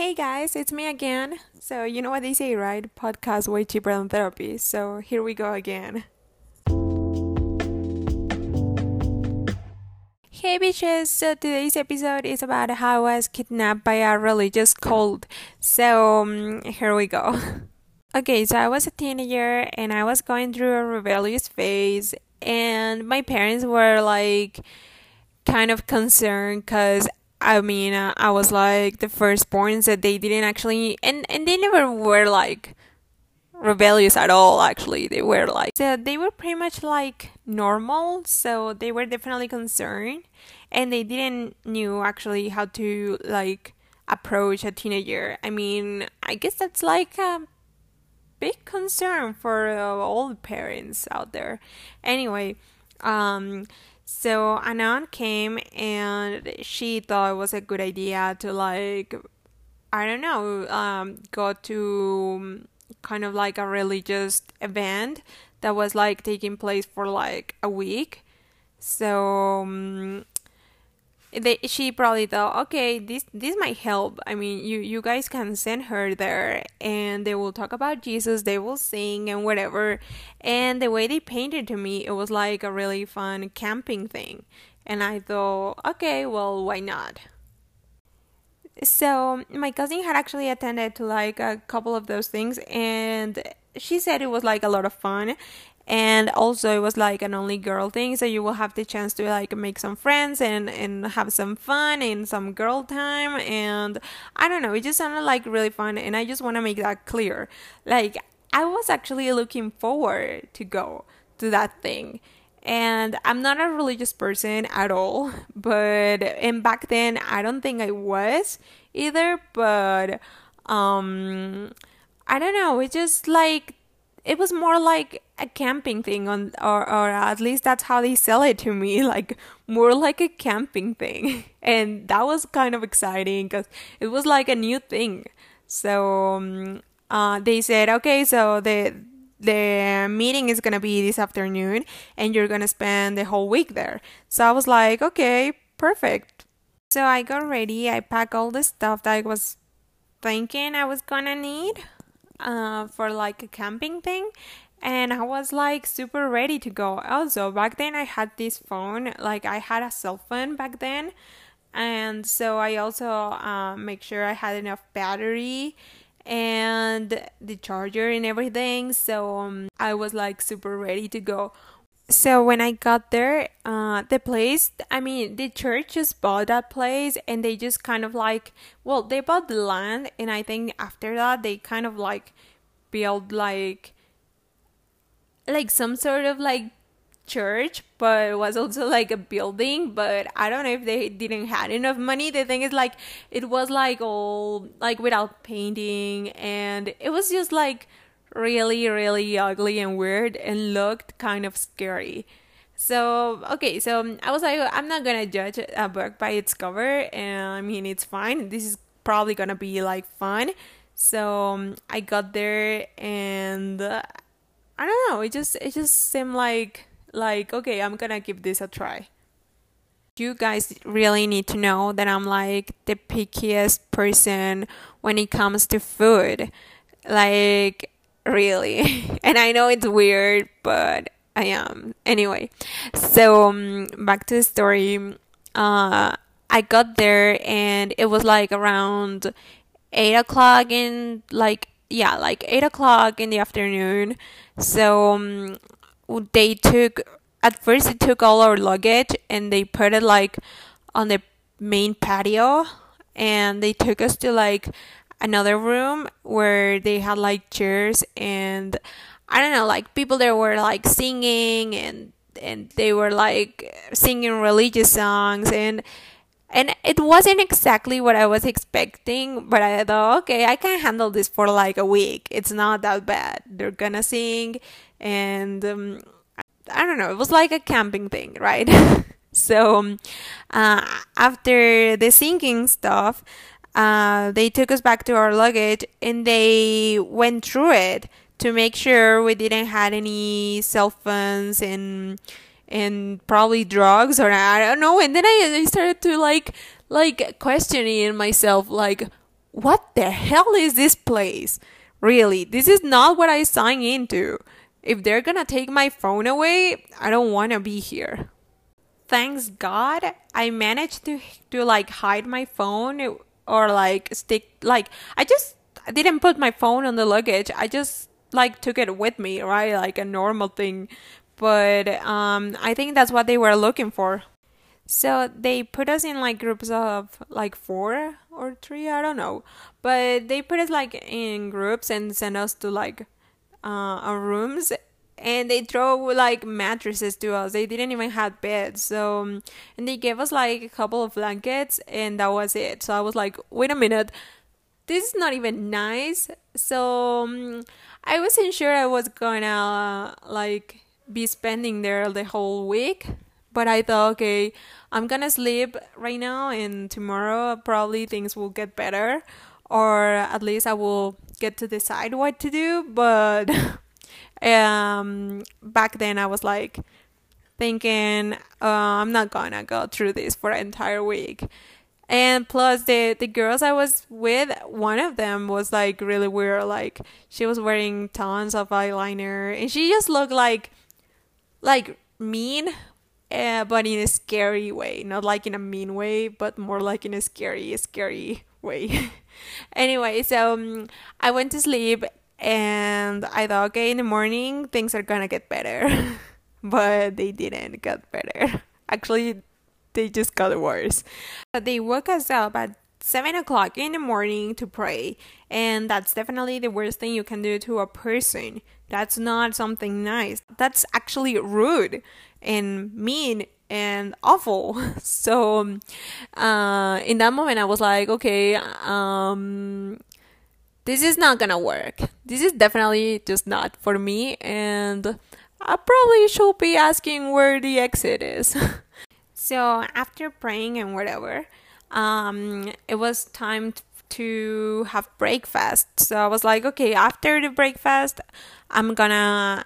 Hey guys, it's me again. So, you know what they say, right? Podcast way cheaper than therapy. So, here we go again. Hey bitches, so today's episode is about how I was kidnapped by a religious cult. So, um, here we go. Okay, so I was a teenager and I was going through a rebellious phase, and my parents were like kind of concerned because I mean, uh, I was like the firstborn, so they didn't actually, and and they never were like rebellious at all. Actually, they were like, so they were pretty much like normal. So they were definitely concerned, and they didn't knew actually how to like approach a teenager. I mean, I guess that's like a big concern for uh, all parents out there. Anyway, um so Anon came and she thought it was a good idea to like I don't know, um, go to kind of like a religious event that was like taking place for like a week. So um, they, she probably thought, okay, this this might help. I mean, you you guys can send her there, and they will talk about Jesus. They will sing and whatever. And the way they painted to me, it was like a really fun camping thing. And I thought, okay, well, why not? So my cousin had actually attended to like a couple of those things, and she said it was like a lot of fun and also it was like an only girl thing so you will have the chance to like make some friends and and have some fun and some girl time and i don't know it just sounded like really fun and i just want to make that clear. Like i was actually looking forward to go to that thing and i'm not a religious person at all but and back then i don't think i was either but um i don't know it just like it was more like a camping thing on or or at least that's how they sell it to me like more like a camping thing. And that was kind of exciting because it was like a new thing. So um, uh, they said okay so the the meeting is gonna be this afternoon and you're gonna spend the whole week there. So i was like okay perfect. So i got ready i packed all the stuff that i was thinking i was gonna need uh, for like a camping thing and I was like super ready to go. Also, back then I had this phone, like I had a cell phone back then, and so I also uh, make sure I had enough battery and the charger and everything. So um, I was like super ready to go. So when I got there, uh, the place, I mean, the church just bought that place and they just kind of like, well, they bought the land, and I think after that they kind of like build like like some sort of like church but it was also like a building but i don't know if they didn't had enough money. The thing is like it was like all like without painting and it was just like really really ugly and weird and looked kind of scary so okay so i was like i'm not gonna judge a book by its cover and i mean it's fine this is probably gonna be like fun so um, i got there and uh, I don't know. It just it just seemed like like okay, I'm gonna give this a try. You guys really need to know that I'm like the pickiest person when it comes to food. Like really. and I know it's weird, but I am. Anyway, so um, back to the story. Uh, I got there and it was like around eight o'clock in like yeah, like eight o'clock in the afternoon. So um, they took at first they took all our luggage and they put it like on the main patio, and they took us to like another room where they had like chairs and I don't know, like people there were like singing and and they were like singing religious songs and and it wasn't exactly what I was expecting, but I thought, okay, I can handle this for like a week. It's not that bad. They're gonna sing, and um, I don't know. It was like a camping thing, right? so um, uh, after the singing stuff, uh, they took us back to our luggage and they went through it to make sure we didn't had any cell phones and and probably drugs or I don't know. And then I, I started to like like questioning myself like what the hell is this place? Really, this is not what I signed into. If they're gonna take my phone away, I don't wanna be here. Thanks God, I managed to to like hide my phone or like stick like I just I didn't put my phone on the luggage. I just like took it with me, right? Like a normal thing. But um I think that's what they were looking for. So they put us in like groups of like four or three, I don't know. But they put us like in groups and sent us to like uh, our rooms and they throw like mattresses to us. They didn't even have beds. So and they gave us like a couple of blankets and that was it. So I was like, wait a minute, this is not even nice. So um, I wasn't sure I was gonna uh, like be spending there the whole week but I thought, okay, I'm gonna sleep right now, and tomorrow probably things will get better, or at least I will get to decide what to do. But um, back then I was like thinking, uh, I'm not gonna go through this for an entire week. And plus the the girls I was with, one of them was like really weird. Like she was wearing tons of eyeliner, and she just looked like like mean uh, but in a scary way, not like in a mean way, but more like in a scary, scary way. anyway, so um, I went to sleep and I thought, okay, in the morning things are gonna get better, but they didn't get better. Actually, they just got worse. They woke us up at seven o'clock in the morning to pray, and that's definitely the worst thing you can do to a person. That's not something nice. That's actually rude and mean and awful. So uh, in that moment, I was like, okay, um, this is not gonna work. This is definitely just not for me, and I probably should be asking where the exit is. so after praying and whatever, um, it was time to have breakfast. So I was like, okay, after the breakfast, I'm gonna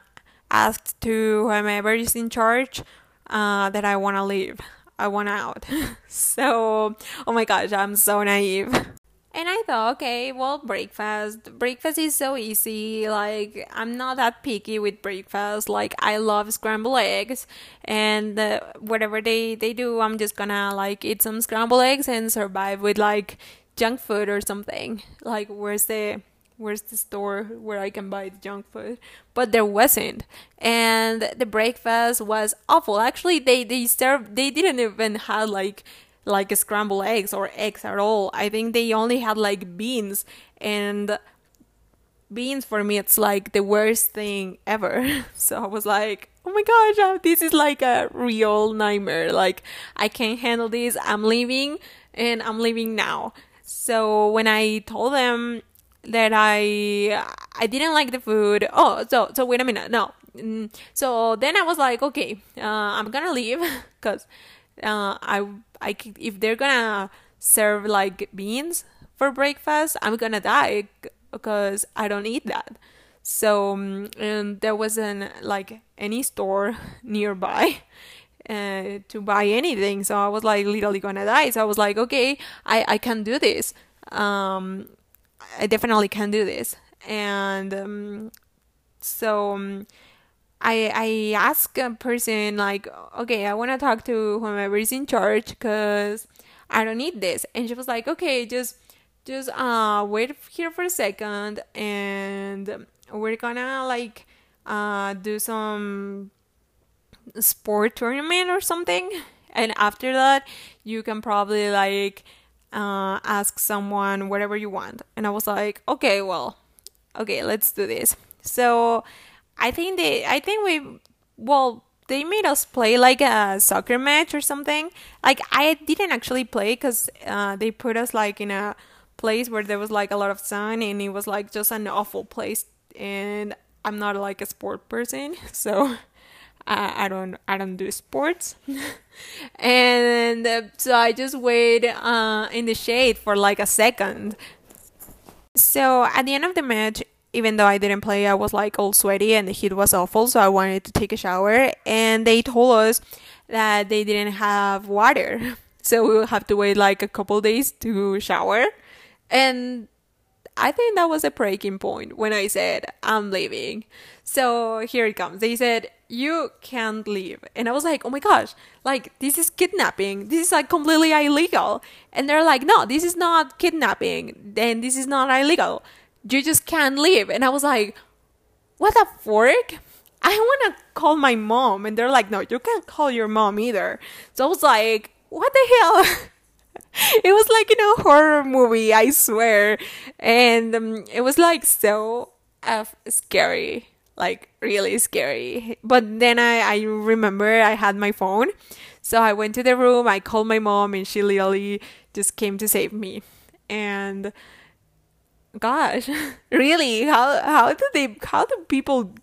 ask to whomever is in charge uh, that I want to leave. I want out. so, oh my gosh, I'm so naive. And I thought, okay, well, breakfast. Breakfast is so easy. Like, I'm not that picky with breakfast. Like, I love scrambled eggs, and uh, whatever they they do, I'm just gonna like eat some scrambled eggs and survive with like junk food or something. Like, where's the where's the store where I can buy the junk food? But there wasn't. And the breakfast was awful. Actually, they, they served, they didn't even have like, like scrambled eggs or eggs at all. I think they only had like beans and beans for me it's like the worst thing ever. So I was like, "Oh my gosh, this is like a real nightmare. Like I can't handle this. I'm leaving and I'm leaving now." So when I told them that I I didn't like the food. Oh, so so wait a minute. No. Mm, so then I was like, okay, uh, I'm gonna leave because uh, I I if they're gonna serve like beans for breakfast, I'm gonna die because I don't eat that. So um, and there wasn't like any store nearby. Uh, to buy anything so i was like literally gonna die so i was like okay i i can do this um I definitely can do this. And um, so um, I I ask a person like, okay, I want to talk to whoever is in charge because I don't need this. And she was like, okay, just just uh wait here for a second, and we're gonna like uh do some sport tournament or something. And after that, you can probably like uh, ask someone whatever you want. And I was like, okay, well, okay, let's do this. So I think they, I think we, well, they made us play like a soccer match or something. Like I didn't actually play because uh, they put us like in a place where there was like a lot of sun and it was like just an awful place. And I'm not like a sport person, so I, don't I don't do sports, and uh, so I just wait uh, in the shade for like a second. So at the end of the match, even though I didn't play, I was like all sweaty and the heat was awful, so I wanted to take a shower. And they told us that they didn't have water, so we will have to wait like a couple days to shower. And I think that was a breaking point when I said, I'm leaving. So here it comes. They said, You can't leave. And I was like, Oh my gosh, like, this is kidnapping. This is like completely illegal. And they're like, No, this is not kidnapping. Then this is not illegal. You just can't leave. And I was like, What the fork? I want to call my mom. And they're like, No, you can't call your mom either. So I was like, What the hell? it was like in a horror movie, I swear. And um, it was like so uh, scary, like really scary. But then I, I remember I had my phone. So I went to the room, I called my mom, and she literally just came to save me. And gosh, really, how how do they how do people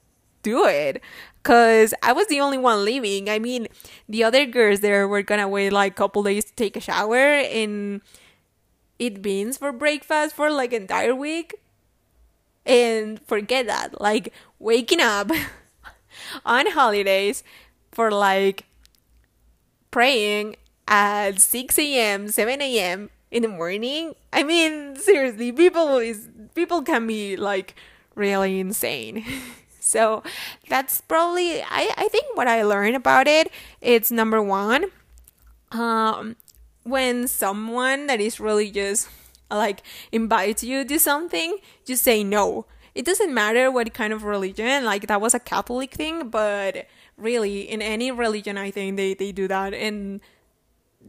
do it? Cause I was the only one leaving. I mean, the other girls there were gonna wait like a couple days to take a shower and eat beans for breakfast for like entire week. And forget that. Like waking up on holidays for like praying at 6 a.m., 7 a.m. in the morning. I mean, seriously, people is people can be like really insane. So that's probably I, I think what I learned about it. It's number one. Um when someone that is really just like invites you to something, just say no. It doesn't matter what kind of religion, like that was a Catholic thing, but really in any religion I think they, they do that and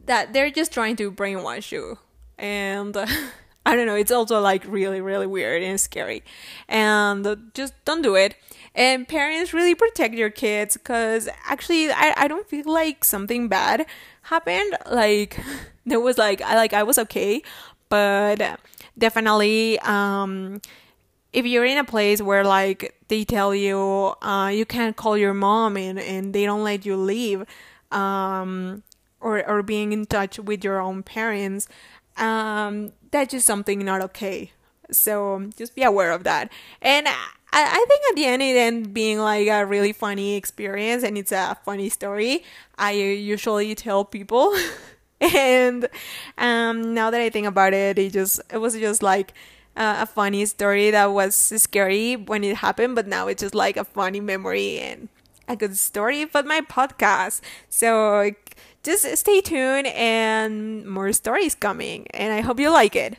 that they're just trying to brainwash you. And I don't know, it's also like really, really weird and scary. And just don't do it. And parents really protect your kids because actually I, I don't feel like something bad happened. Like there was like i like i was okay. But definitely um if you're in a place where like they tell you uh you can't call your mom and and they don't let you leave um or or being in touch with your own parents um that's just something not okay so just be aware of that and I, I think at the end it ended being like a really funny experience and it's a funny story. I usually tell people. and um, now that I think about it, it just it was just like uh, a funny story that was scary when it happened, but now it's just like a funny memory and a good story for my podcast. So just stay tuned and more stories coming, and I hope you like it.